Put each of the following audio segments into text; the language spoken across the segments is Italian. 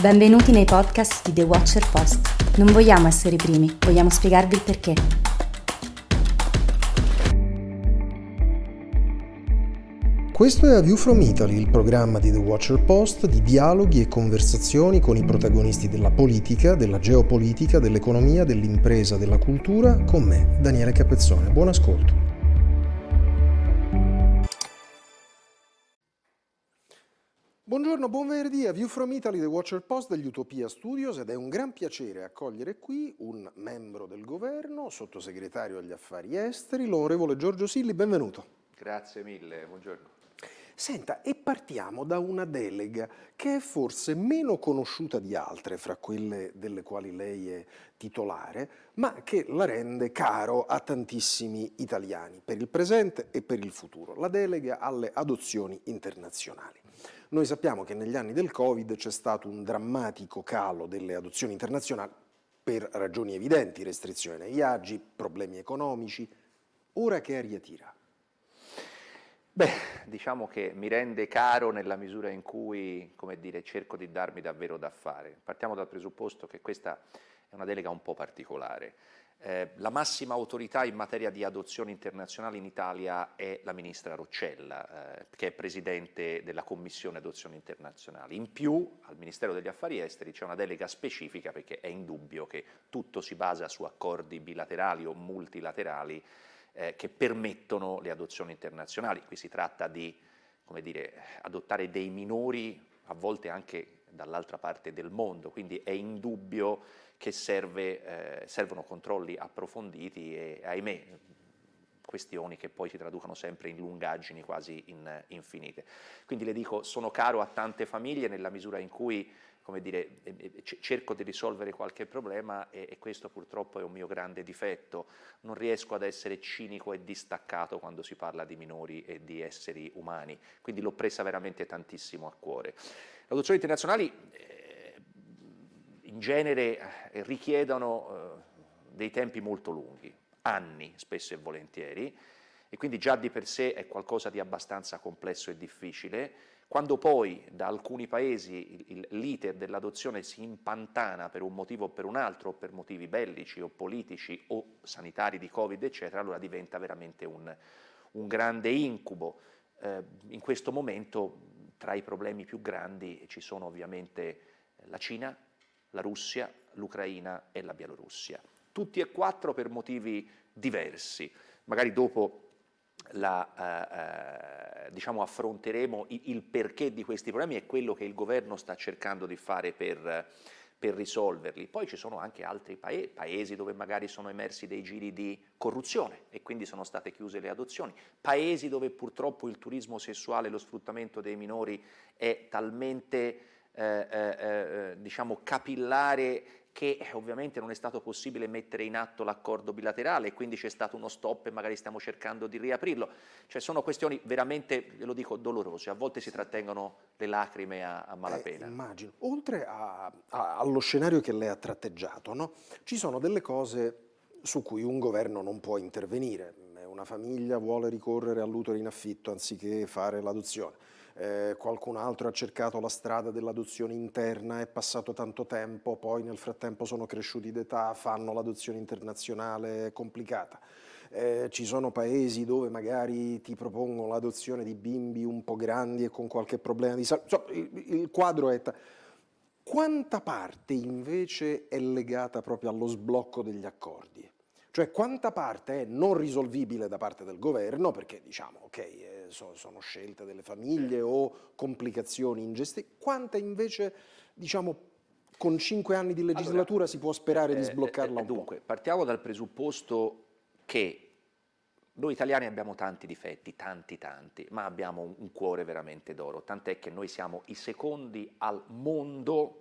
Benvenuti nei podcast di The Watcher Post. Non vogliamo essere i primi, vogliamo spiegarvi il perché. Questo è A View from Italy, il programma di The Watcher Post di dialoghi e conversazioni con i protagonisti della politica, della geopolitica, dell'economia, dell'impresa, della cultura, con me, Daniele Capezzone. Buon ascolto. Buongiorno, buon venerdì a View from Italy, The Watcher Post degli Utopia Studios ed è un gran piacere accogliere qui un membro del governo, sottosegretario agli affari esteri, l'onorevole Giorgio Silli, benvenuto. Grazie mille, buongiorno. Senta, e partiamo da una delega che è forse meno conosciuta di altre fra quelle delle quali lei è titolare, ma che la rende caro a tantissimi italiani, per il presente e per il futuro, la delega alle adozioni internazionali. Noi sappiamo che negli anni del Covid c'è stato un drammatico calo delle adozioni internazionali per ragioni evidenti, restrizioni ai viaggi, problemi economici. Ora che aria tira? Beh, diciamo che mi rende caro nella misura in cui, come dire, cerco di darmi davvero da fare. Partiamo dal presupposto che questa è una delega un po' particolare. Eh, la massima autorità in materia di adozioni internazionali in Italia è la ministra Roccella, eh, che è presidente della Commissione Adozioni Internazionali. In più, al Ministero degli Affari Esteri c'è una delega specifica perché è indubbio che tutto si basa su accordi bilaterali o multilaterali eh, che permettono le adozioni internazionali. Qui si tratta di dire, adottare dei minori, a volte anche dall'altra parte del mondo, quindi è indubbio che serve, eh, servono controlli approfonditi e, ahimè, questioni che poi si traducono sempre in lungaggini quasi in, infinite. Quindi le dico, sono caro a tante famiglie nella misura in cui come dire, cerco di risolvere qualche problema e, e, questo purtroppo è un mio grande difetto. Non riesco ad essere cinico e distaccato quando si parla di minori e di esseri umani, quindi l'ho presa veramente tantissimo a cuore. Le adozioni internazionali eh, in genere eh, richiedono eh, dei tempi molto lunghi, anni spesso e volentieri, e quindi già di per sé è qualcosa di abbastanza complesso e difficile. Quando poi da alcuni paesi l'iter dell'adozione si impantana per un motivo o per un altro, per motivi bellici o politici o sanitari di Covid, eccetera, allora diventa veramente un, un grande incubo. Eh, in questo momento tra i problemi più grandi ci sono ovviamente la Cina, la Russia, l'Ucraina e la Bielorussia. Tutti e quattro per motivi diversi. Magari dopo la, eh, eh, diciamo affronteremo il, perché di questi problemi e quello che il governo sta cercando di fare per, per risolverli. Poi ci sono anche altri paesi, paesi dove magari sono emersi dei giri di corruzione e quindi sono state chiuse le adozioni, paesi dove purtroppo il turismo sessuale e lo sfruttamento dei minori è talmente eh, eh, eh, diciamo capillare che ovviamente non è stato possibile mettere in atto l'accordo bilaterale e quindi c'è stato uno stop e magari stiamo cercando di riaprirlo. Cioè sono questioni veramente, lo dico, dolorose, a volte si trattengono le lacrime a, a malapena. Eh, immagino. Oltre a, a, allo scenario che lei ha tratteggiato, no? ci sono delle cose su cui un governo non può intervenire. Una famiglia vuole ricorrere all'utero in affitto anziché fare l'adozione eh, qualcun altro ha cercato la strada dell'adozione interna, è passato tanto tempo, poi nel frattempo sono cresciuti d'età, fanno l'adozione internazionale complicata. Eh, ci sono paesi dove magari ti propongono l'adozione di bimbi un po' grandi e con qualche problema di salute. Cioè, il, il quadro è... Quanta parte invece è legata proprio allo sblocco degli accordi? Cioè quanta parte è non risolvibile da parte del governo, perché diciamo, ok, eh, so, sono scelte delle famiglie o complicazioni ingestibili, quanta invece, diciamo, con cinque anni di legislatura allora, si può sperare eh, di sbloccarla eh, un dunque, po'? partiamo dal presupposto che noi italiani abbiamo tanti difetti, tanti tanti, ma abbiamo un cuore veramente d'oro, tant'è che noi siamo i secondi al mondo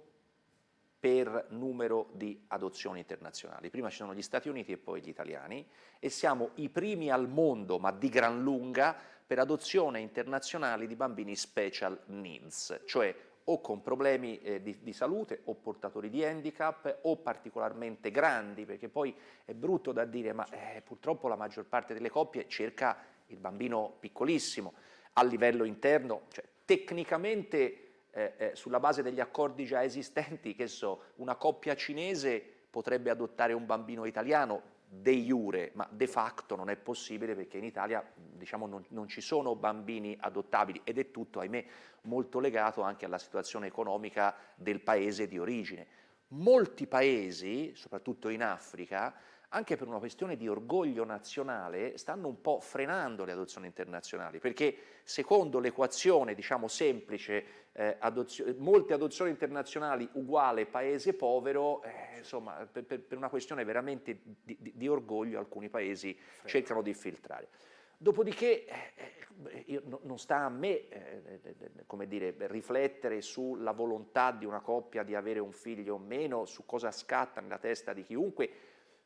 per numero di adozioni internazionali. Prima ci sono gli Stati Uniti e poi gli italiani e siamo i primi al mondo, ma di gran lunga, per adozione internazionali di bambini special needs, cioè o con problemi eh, di, di, salute o portatori di handicap o particolarmente grandi, perché poi è brutto da dire, ma eh, purtroppo la maggior parte delle coppie cerca il bambino piccolissimo. A livello interno, cioè tecnicamente eh, eh, sulla base degli accordi già esistenti, che so, una coppia cinese potrebbe adottare un bambino italiano de jure, ma de facto non è possibile perché in Italia diciamo, non, non, ci sono bambini adottabili ed è tutto, ahimè, molto legato anche alla situazione economica del paese di origine. Molti paesi, soprattutto in Africa, anche per una questione di orgoglio nazionale, stanno un po' frenando le adozioni internazionali, perché secondo l'equazione, diciamo semplice, eh, adozione, molte adozioni internazionali uguale paese povero, eh, insomma, per, per, una questione veramente di, di, di orgoglio alcuni paesi Frenno. cercano di filtrare. Dopodiché eh, no, non sta a me eh, come dire, riflettere sulla volontà di una coppia di avere un figlio o meno, su cosa scatta nella testa di chiunque,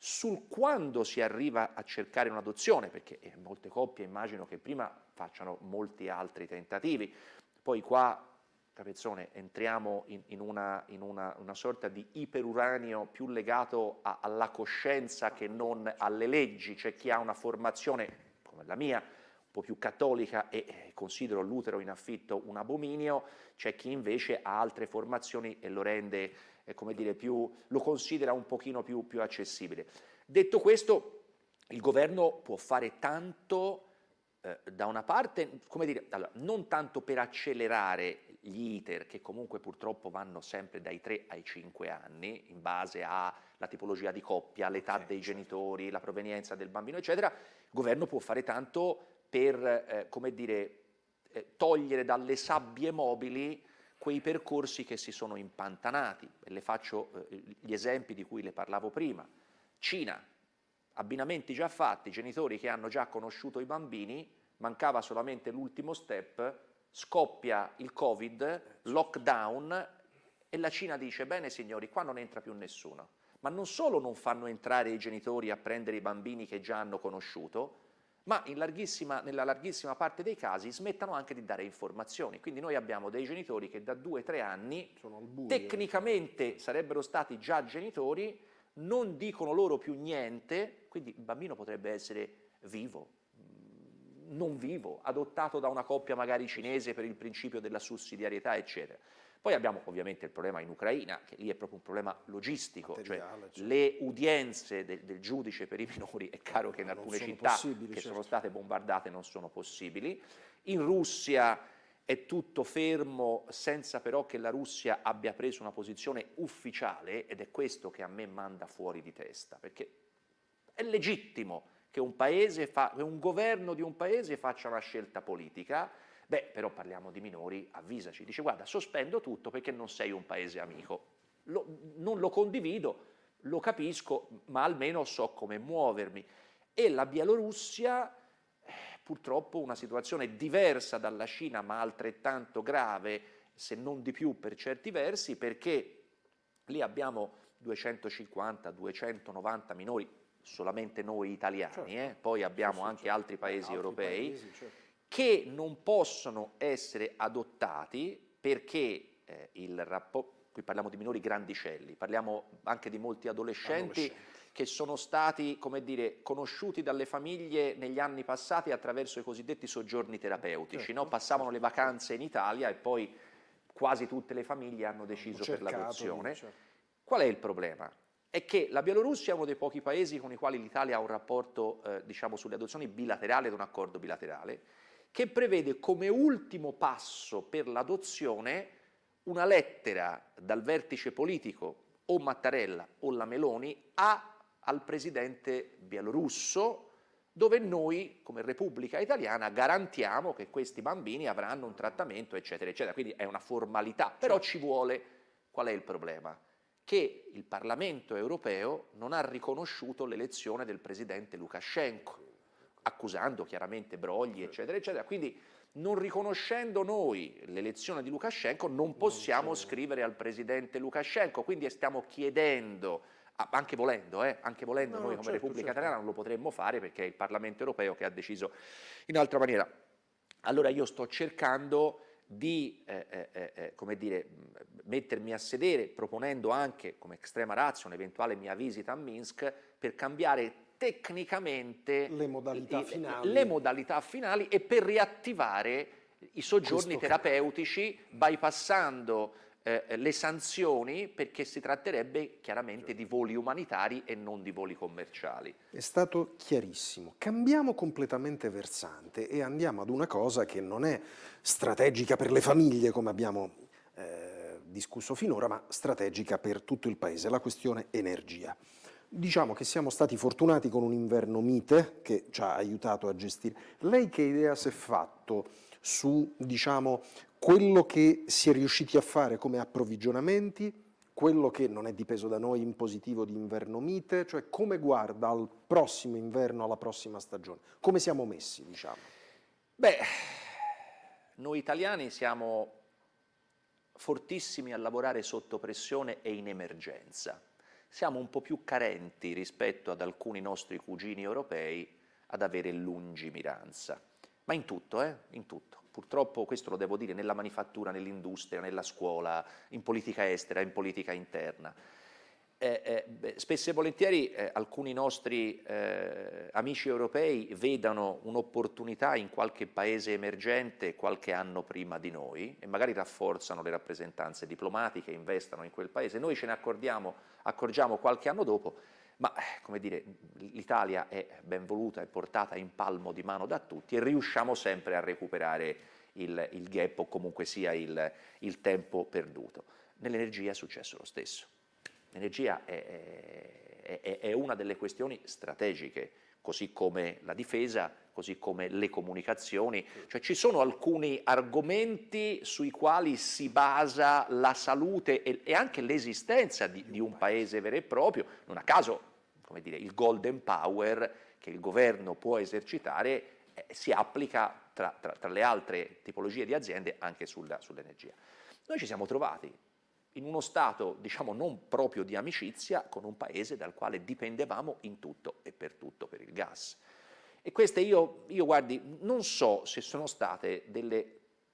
sul quando si arriva a cercare un'adozione, perché eh, molte coppie immagino che prima facciano molti altri tentativi, poi qua Capezzone, entriamo in, in, una, in una, una, sorta di iperuranio più legato a, alla coscienza che non alle leggi, c'è chi ha una formazione come la mia, un po' più cattolica e eh, considero l'utero in affitto un abominio, c'è chi invece ha altre formazioni e lo rende dire, più, lo considera un pochino più, più accessibile. Detto questo, il governo può fare tanto eh, da una parte, come dire, allora, non tanto per accelerare gli iter, che comunque purtroppo vanno sempre dai 3 ai 5 anni, in base alla tipologia di coppia, l'età dei genitori, la provenienza del bambino, eccetera, il governo può fare tanto per, eh, come dire, eh, togliere dalle sabbie mobili quei percorsi che si sono impantanati. Le faccio eh, gli esempi di cui le parlavo prima. Cina, abbinamenti già fatti, genitori che hanno già conosciuto i bambini, mancava solamente l'ultimo step, scoppia il Covid, lockdown e la Cina dice bene signori, qua non entra più nessuno. Ma non solo non fanno entrare i genitori a prendere i bambini che già hanno conosciuto, ma larghissima, nella larghissima parte dei casi smettano anche di dare informazioni. Quindi noi abbiamo dei genitori che da due o tre anni buio, tecnicamente sarebbero stati già genitori, non dicono loro più niente, quindi il bambino potrebbe essere vivo, mm, non vivo, adottato da una coppia magari cinese per il principio della sussidiarietà, eccetera. Poi abbiamo ovviamente il problema in Ucraina, che lì è proprio un problema logistico, cioè certo. le udienze de, del giudice per i minori, è chiaro che in alcune città che certo. sono state bombardate non sono possibili. In Russia è tutto fermo senza però che la Russia abbia preso una posizione ufficiale ed è questo che a me manda fuori di testa, perché è legittimo che un, fa, che un governo di un paese faccia una scelta politica, Beh, però parliamo di minori, avvisaci. Dice, guarda, sospendo tutto perché non sei un paese amico. Lo, non lo condivido, lo capisco, ma almeno so come muovermi. E la Bielorussia, purtroppo una situazione diversa dalla Cina, ma altrettanto grave, se non di più per certi versi, perché lì abbiamo 250-290 minori, solamente noi italiani, certo. eh? poi abbiamo sì, anche certo. altri paesi altri europei. Paesi, certo che non possono essere adottati perché eh, il rapporto, qui parliamo di minori grandicelli, parliamo anche di molti adolescenti, adolescenti, che sono stati, come dire, conosciuti dalle famiglie negli anni passati attraverso i cosiddetti soggiorni terapeutici, certo, no? passavano le vacanze in Italia e poi quasi tutte le famiglie hanno deciso hanno per l'adozione. Certo. Qual è il problema? È che la Bielorussia è uno dei pochi paesi con i quali l'Italia ha un rapporto, eh, diciamo, sulle adozioni bilaterale ed un accordo bilaterale, che prevede come ultimo passo per l'adozione una lettera dal vertice politico o Mattarella o la Meloni a, al presidente bielorusso dove noi come Repubblica Italiana garantiamo che questi bambini avranno un trattamento eccetera eccetera, quindi è una formalità, però ci vuole, qual è il problema? Che il Parlamento europeo non ha riconosciuto l'elezione del presidente Lukashenko accusando chiaramente brogli, eccetera, eccetera. Quindi non riconoscendo noi l'elezione di Lukashenko non possiamo non scrivere al presidente Lukashenko, quindi stiamo chiedendo, anche volendo, eh, anche volendo no, noi come certo, Repubblica certo. Italiana non lo potremmo fare perché è il Parlamento europeo che ha deciso in altra maniera. Allora io sto cercando di eh, eh, eh, eh come dire, mettermi a sedere proponendo anche come estrema razza un'eventuale mia visita a Minsk per cambiare tecnicamente le modalità, finali. le modalità finali e per riattivare i soggiorni terapeutici bypassando eh, le sanzioni perché si tratterebbe chiaramente di voli umanitari e non di voli commerciali. È stato chiarissimo. Cambiamo completamente versante e andiamo ad una cosa che non è strategica per le famiglie come abbiamo eh, discusso finora, ma strategica per tutto il Paese, la questione energia. Diciamo che siamo stati fortunati con un inverno mite che ci ha aiutato a gestire. Lei che idea si è fatto su diciamo, quello che si è riusciti a fare come approvvigionamenti, quello che non è dipeso da noi in positivo di inverno mite, cioè come guarda al prossimo inverno, alla prossima stagione, come siamo messi, diciamo? Beh, noi italiani siamo fortissimi a lavorare sotto pressione e in emergenza. Siamo un po' più carenti rispetto ad alcuni nostri cugini europei ad avere lungimiranza. Ma in tutto, eh? In tutto. Purtroppo questo lo devo dire nella manifattura, nell'industria, nella scuola, in politica estera, in politica interna. Eh, eh, spesso e volentieri eh, alcuni nostri eh, amici europei vedano un'opportunità in qualche paese emergente qualche anno prima di noi e magari rafforzano le rappresentanze diplomatiche, investano in quel paese. Noi ce ne accorgiamo qualche anno dopo ma eh, come dire, l'Italia è ben voluta e portata in palmo di mano da tutti e riusciamo sempre a recuperare il, il gap o comunque sia il, il tempo perduto. Nell'energia è successo lo stesso. L'energia è, è, è una delle questioni strategiche, così come la difesa, così come le comunicazioni, cioè ci sono alcuni argomenti sui quali si basa la salute e, e anche l'esistenza di, di, un paese vero e proprio, non a caso come dire, il golden power che il governo può esercitare eh, si applica tra, tra, tra, le altre tipologie di aziende anche sulla, sull'energia. Noi ci siamo trovati in uno stato, diciamo, non proprio di amicizia con un paese dal quale dipendevamo in tutto e per tutto per il gas. E queste io, io guardi, non so se sono state delle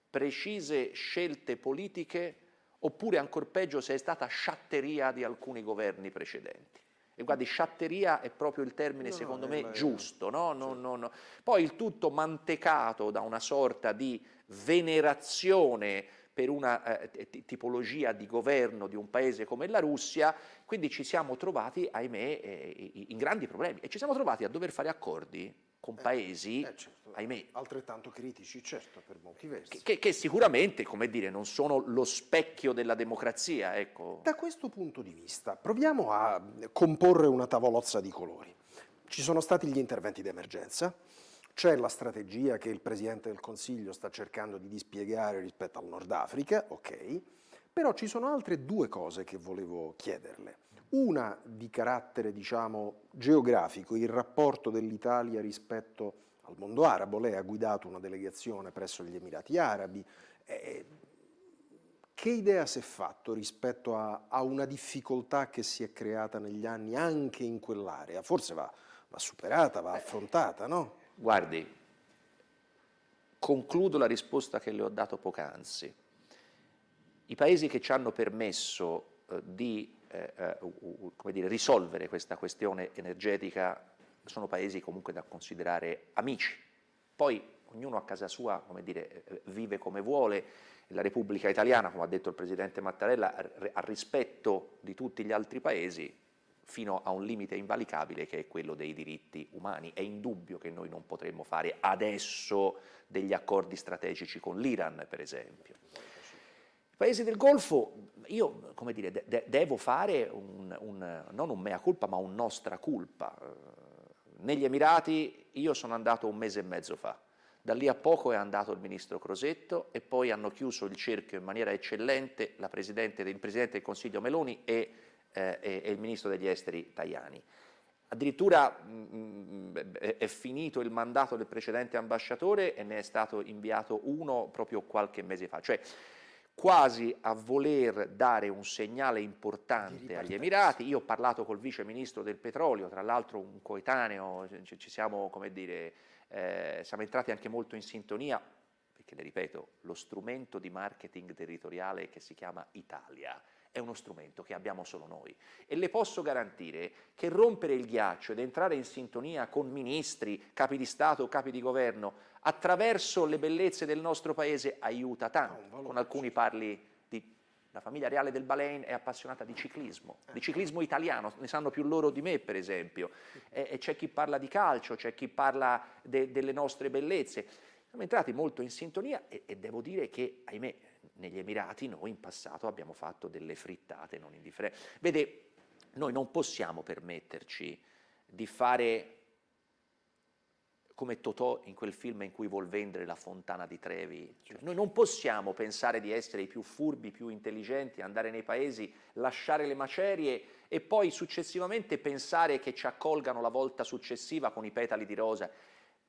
precise scelte politiche oppure ancora peggio se è stata sciatteria di alcuni governi precedenti. E guardi, sciatteria è proprio il termine no, secondo no, me è, giusto, no? No, no? Poi il tutto mantecato da una sorta di venerazione per una eh, tipologia di governo di un paese come la Russia, quindi ci siamo trovati, ahimè, eh, in grandi problemi e ci siamo trovati a dover fare accordi con eh, paesi, eh, certo, ahimè, altrettanto critici, certo, per molti versi. Che, che, sicuramente, come dire, non sono lo specchio della democrazia, ecco. Da questo punto di vista, proviamo a comporre una tavolozza di colori. Ci sono stati gli interventi d'emergenza, c'è la strategia che il Presidente del Consiglio sta cercando di dispiegare rispetto al Nord Africa, ok, però ci sono altre due cose che volevo chiederle. Una di carattere, diciamo, geografico, il rapporto dell'Italia rispetto al mondo arabo. Lei ha guidato una delegazione presso gli Emirati Arabi. Eh, che idea si è fatto rispetto a, a, una difficoltà che si è creata negli anni anche in quell'area? Forse va, va superata, va affrontata, no? Guardi, concludo la risposta che le ho dato poc'anzi. I paesi che ci hanno permesso eh, di eh, eh dire, risolvere questa questione energetica sono paesi comunque da considerare amici. Poi ognuno a casa sua come dire, eh, vive come vuole, la Repubblica Italiana, come ha detto il Presidente Mattarella, ha rispetto di tutti gli altri paesi fino a un limite invalicabile che è quello dei diritti umani. È indubbio che noi non potremmo fare adesso degli accordi strategici con l'Iran, per esempio paesi del Golfo, io come dire, de- devo fare un, un, non un mea culpa, ma un nostra culpa. Negli Emirati io sono andato un mese e mezzo fa, da lì a poco è andato il ministro Crosetto e poi hanno chiuso il cerchio in maniera eccellente il Presidente del Consiglio Meloni e, eh, e, e il Ministro degli Esteri Tajani. Addirittura mh, mm, è finito il mandato del precedente ambasciatore e ne è stato inviato uno proprio qualche mese fa. Cioè, quasi a voler dare un segnale importante agli Emirati. Io ho parlato col vice ministro del petrolio, tra l'altro un coetaneo, ci, siamo, come dire, eh, siamo entrati anche molto in sintonia, perché le ripeto, lo strumento di marketing territoriale che si chiama Italia è uno strumento che abbiamo solo noi e le posso garantire che rompere il ghiaccio ed entrare in sintonia con ministri, capi di Stato, capi di governo attraverso le bellezze del nostro paese aiuta tanto. Con alcuni parli di la famiglia reale del Bahrain è appassionata di ciclismo, di ecco. ciclismo italiano, ne sanno più loro di me per esempio, e, e c'è chi parla di calcio, c'è chi parla de, delle nostre bellezze. Siamo entrati molto in sintonia e, e devo dire che, ahimè, negli Emirati noi in passato abbiamo fatto delle frittate non indifferenti. Vede, noi non possiamo permetterci di fare come Totò in quel film in cui vuol vendere la fontana di Trevi. Cioè, noi non possiamo pensare di essere i più furbi, più intelligenti, andare nei paesi, lasciare le macerie e poi successivamente pensare che ci accolgano la volta successiva con i petali di rosa.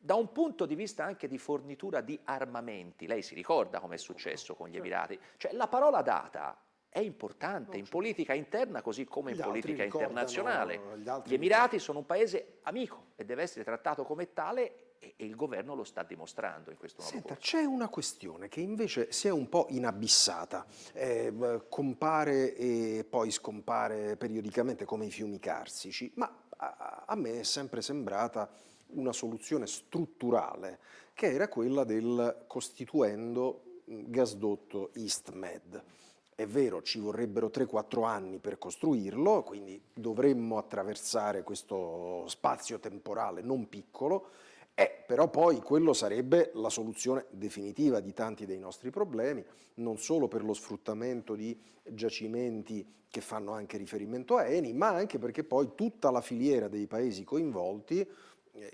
Da un punto di vista anche di fornitura di armamenti, lei si ricorda come è successo con gli certo. Emirati, cioè la parola data è importante in politica interna così come in politica internazionale. Gli Emirati sono un paese amico e deve essere trattato come tale e, il governo lo sta dimostrando in questo nuovo Senta, c'è una questione che invece si è un po' inabissata, eh, compare e poi scompare periodicamente come i fiumi carsici, ma a, a me è sempre sembrata una soluzione strutturale, che era quella del costituendo gasdotto EastMed. È vero, ci vorrebbero 3-4 anni per costruirlo, quindi dovremmo attraversare questo spazio temporale non piccolo, eh, però poi quello sarebbe la soluzione definitiva di tanti dei nostri problemi, non solo per lo sfruttamento di giacimenti che fanno anche riferimento a Eni, ma anche perché poi tutta la filiera dei paesi coinvolti,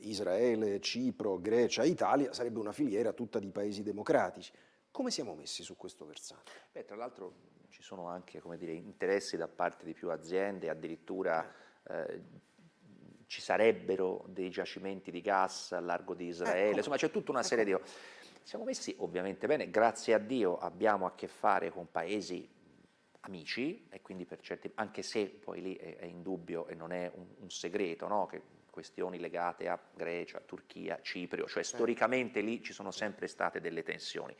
Israele, Cipro, Grecia, Italia, sarebbe una filiera tutta di paesi democratici. Come siamo messi su questo versante? Beh, tra l'altro ci sono anche dire, interessi da parte di più aziende, addirittura eh, ci sarebbero dei giacimenti di gas a largo di Israele, ecco. insomma c'è tutta una serie ecco. di... Siamo messi ovviamente bene, grazie a Dio abbiamo a che fare con paesi amici e quindi per certi, anche se poi lì è, è indubbio e non è un, un segreto, no? che questioni legate a Grecia, Turchia, Cipro, cioè certo. storicamente lì ci sono sempre state delle tensioni.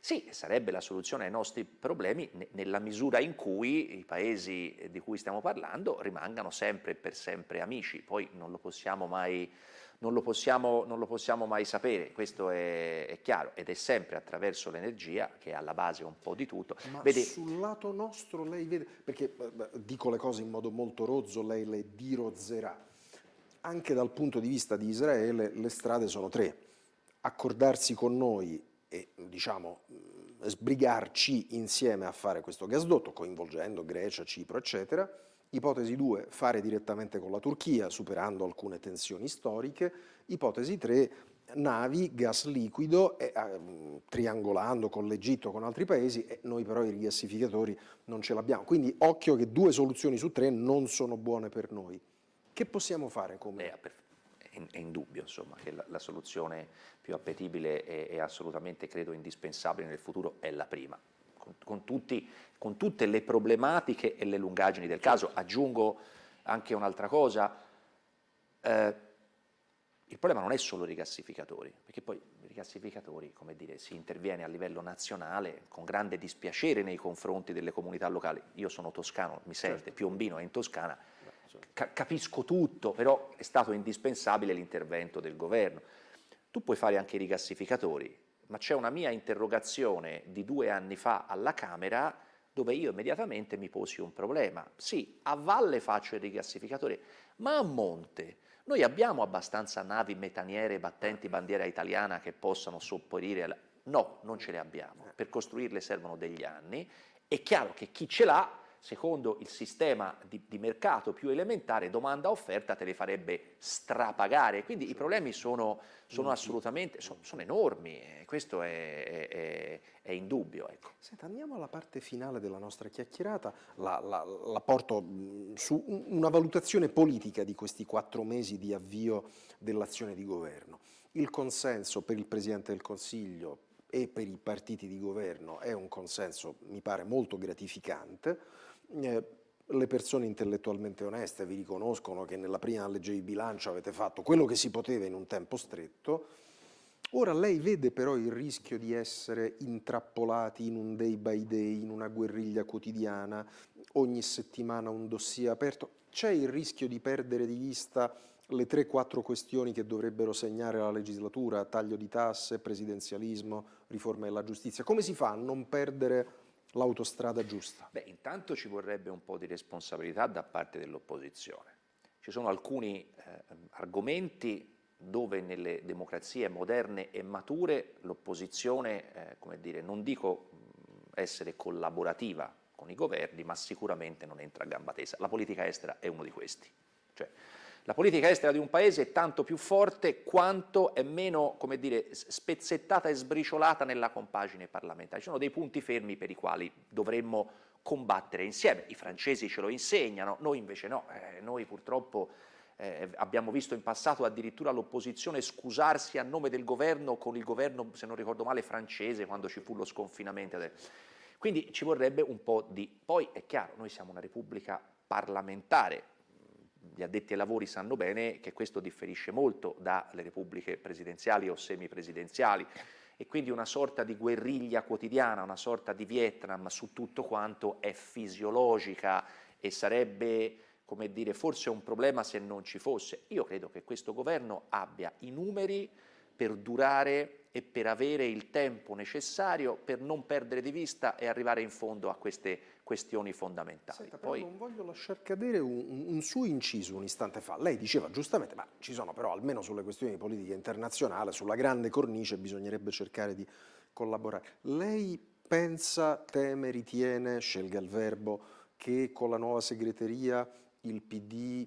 Sì, sarebbe la soluzione ai nostri problemi nella misura in cui i paesi di cui stiamo parlando rimangano sempre e per sempre amici, poi non lo possiamo mai, non lo possiamo, non lo possiamo mai sapere, questo è, è, chiaro ed è sempre attraverso l'energia che è alla base un po' di tutto. Ma vede, sul lato nostro lei vede, perché dico le cose in modo molto rozzo, lei le dirozzerà, anche dal punto di vista di Israele le strade sono tre, accordarsi con noi e diciamo, sbrigarci insieme a fare questo gasdotto, coinvolgendo Grecia, Cipro, eccetera. Ipotesi 2, fare direttamente con la Turchia, superando alcune tensioni storiche. Ipotesi 3, navi, gas liquido, eh, triangolando con l'Egitto, con altri paesi, e noi però i rigassificatori non ce l'abbiamo. Quindi occhio che due soluzioni su tre non sono buone per noi. Che possiamo fare come... Eh, è indubbio insomma, che la, la, soluzione più appetibile e, e, assolutamente credo indispensabile nel futuro è la prima, con, con, tutti, con tutte le problematiche e le lungaggini del caso. Aggiungo anche un'altra cosa, eh, il problema non è solo i rigassificatori, perché poi i rigassificatori, come dire, si interviene a livello nazionale con grande dispiacere nei confronti delle comunità locali. Io sono toscano, mi sente, certo. Piombino è in Toscana, ca- capisco tutto, però è stato indispensabile l'intervento del governo. Tu puoi fare anche i rigassificatori, ma c'è una mia interrogazione di due anni fa alla Camera dove io immediatamente mi posi un problema. Sì, a valle faccio il rigassificatore, ma a monte noi abbiamo abbastanza navi metaniere battenti bandiera italiana che possano sopperire? Alla... No, non ce le abbiamo. Per costruirle servono degli anni. È chiaro che chi ce l'ha secondo il sistema di, di mercato più elementare, domanda-offerta te le farebbe strapagare. Quindi i problemi sono, sono assolutamente sono, sono enormi, e questo è, è, è indubbio. Ecco. Senta, andiamo alla parte finale della nostra chiacchierata, la, la, la porto su una valutazione politica di questi quattro mesi di avvio dell'azione di governo. Il consenso per il Presidente del Consiglio e per i partiti di governo è un consenso, mi pare, molto gratificante eh, le persone intellettualmente oneste vi riconoscono che nella prima legge di bilancio avete fatto quello che si poteva in un tempo stretto. Ora lei vede però il rischio di essere intrappolati in un day by day, in una guerriglia quotidiana, ogni settimana un dossier aperto. C'è il rischio di perdere di vista le 3-4 questioni che dovrebbero segnare la legislatura, taglio di tasse, presidenzialismo, riforma della giustizia. Come si fa a non perdere l'autostrada giusta? Beh, intanto ci vorrebbe un po' di responsabilità da parte dell'opposizione. Ci sono alcuni eh, argomenti dove nelle democrazie moderne e mature l'opposizione, eh, come dire, non dico essere collaborativa con i governi, ma sicuramente non entra a gamba tesa. La politica estera è uno di questi. Cioè, la politica estera di un paese è tanto più forte quanto è meno, come dire, spezzettata e sbriciolata nella compagine parlamentare. Ci sono dei punti fermi per i quali dovremmo combattere insieme. I francesi ce lo insegnano, noi invece no. Eh, noi purtroppo eh, abbiamo visto in passato addirittura l'opposizione scusarsi a nome del governo con il governo, se non ricordo male, francese quando ci fu lo sconfinamento. Quindi ci vorrebbe un po' di... Poi è chiaro, noi siamo una repubblica parlamentare, gli addetti ai lavori sanno bene che questo differisce molto dalle repubbliche presidenziali o semipresidenziali e quindi una sorta di guerriglia quotidiana, una sorta di Vietnam su tutto quanto è fisiologica e sarebbe, come dire, forse un problema se non ci fosse. Io credo che questo governo abbia i numeri per durare e per avere il tempo necessario per non perdere di vista e arrivare in fondo a queste questioni fondamentali. Senta, Poi... non voglio lasciar cadere un, un, suo inciso un istante fa. Lei diceva giustamente, ma ci sono però almeno sulle questioni di politica internazionale, sulla grande cornice bisognerebbe cercare di collaborare. Lei pensa, teme, ritiene, scelga il verbo, che con la nuova segreteria il PD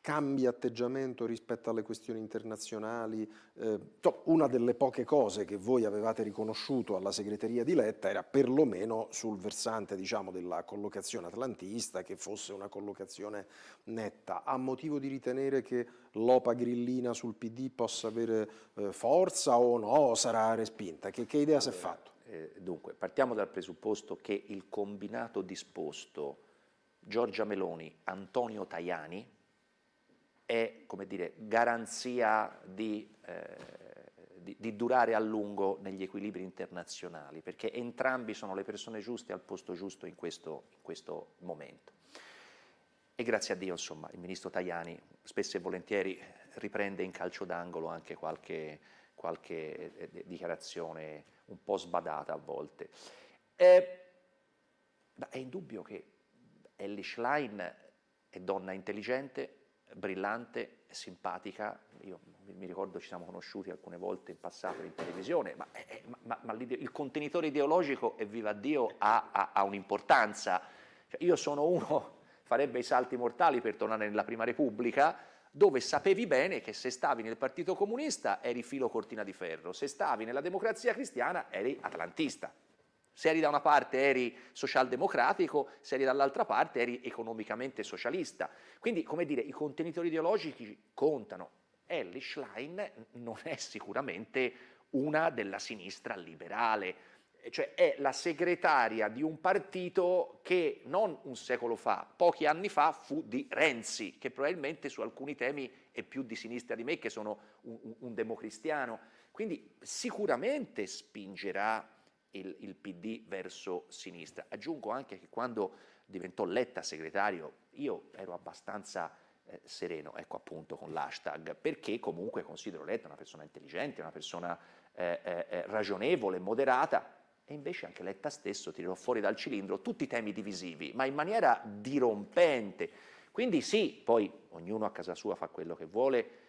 cambia atteggiamento rispetto alle questioni internazionali. Eh, una delle poche cose che voi avevate riconosciuto alla segreteria di Letta era perlomeno sul versante diciamo, della collocazione atlantista, che fosse una collocazione netta. Ha motivo di ritenere che l'OPA grillina sul PD possa avere eh, forza o no, sarà respinta? Che, che idea allora, si è fatto? Eh, dunque, partiamo dal presupposto che il combinato disposto Giorgia Meloni, Antonio Tajani, è come dire, garanzia di, eh, di, di, durare a lungo negli equilibri internazionali, perché entrambi sono le persone giuste al posto giusto in questo, in questo momento. E grazie a Dio, insomma, il ministro Tajani spesso e volentieri riprende in calcio d'angolo anche qualche, qualche eh, dichiarazione un po' sbadata a volte. Eh, è indubbio che Ellie Schlein è donna intelligente, brillante, simpatica, io mi ricordo ci siamo conosciuti alcune volte in passato in televisione, ma, eh, ma, ma il contenitore ideologico, e viva Dio, ha, ha, ha un'importanza. Cioè, io sono uno, farebbe i salti mortali per tornare nella Prima Repubblica, dove sapevi bene che se stavi nel Partito Comunista eri filo cortina di ferro, se stavi nella Democrazia Cristiana eri atlantista. Se eri da una parte eri socialdemocratico, se eri dall'altra parte eri economicamente socialista. Quindi, come dire, i contenitori ideologici contano. Ellie Schlein non è sicuramente una della sinistra liberale, cioè è la segretaria di un partito che non un secolo fa, pochi anni fa fu di Renzi, che probabilmente su alcuni temi è più di sinistra di me, che sono un, un, democristiano. Quindi sicuramente spingerà il, il PD verso sinistra. Aggiungo anche che quando diventò Letta segretario io ero abbastanza eh, sereno, ecco appunto con l'hashtag, perché comunque considero Letta una persona intelligente, una persona eh, eh, eh, ragionevole, moderata, e invece anche Letta stesso tirò fuori dal cilindro tutti i temi divisivi, ma in maniera dirompente. Quindi sì, poi ognuno a casa sua fa quello che vuole,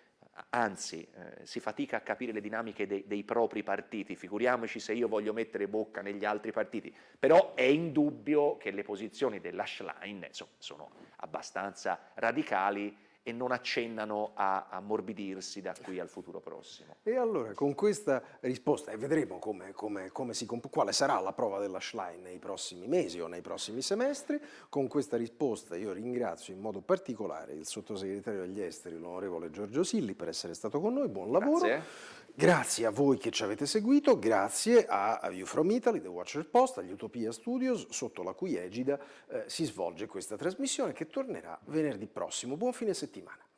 anzi eh, si fatica a capire le dinamiche dei, dei, propri partiti, figuriamoci se io voglio mettere bocca negli altri partiti, però è indubbio che le posizioni dell'Ashline sono abbastanza radicali e non accennano a ammorbidirsi da qui al futuro prossimo. E allora con questa risposta, e vedremo come, come, come si, quale sarà la prova della Schlein nei prossimi mesi o nei prossimi semestri, con questa risposta io ringrazio in modo particolare il sottosegretario agli esteri, l'onorevole Giorgio Silli, per essere stato con noi, buon lavoro. Grazie. Grazie a voi che ci avete seguito, grazie a View from Italy, The Watcher Post, agli Utopia Studios, sotto la cui egida eh, si svolge questa trasmissione che tornerà venerdì prossimo. Buon fine settimana.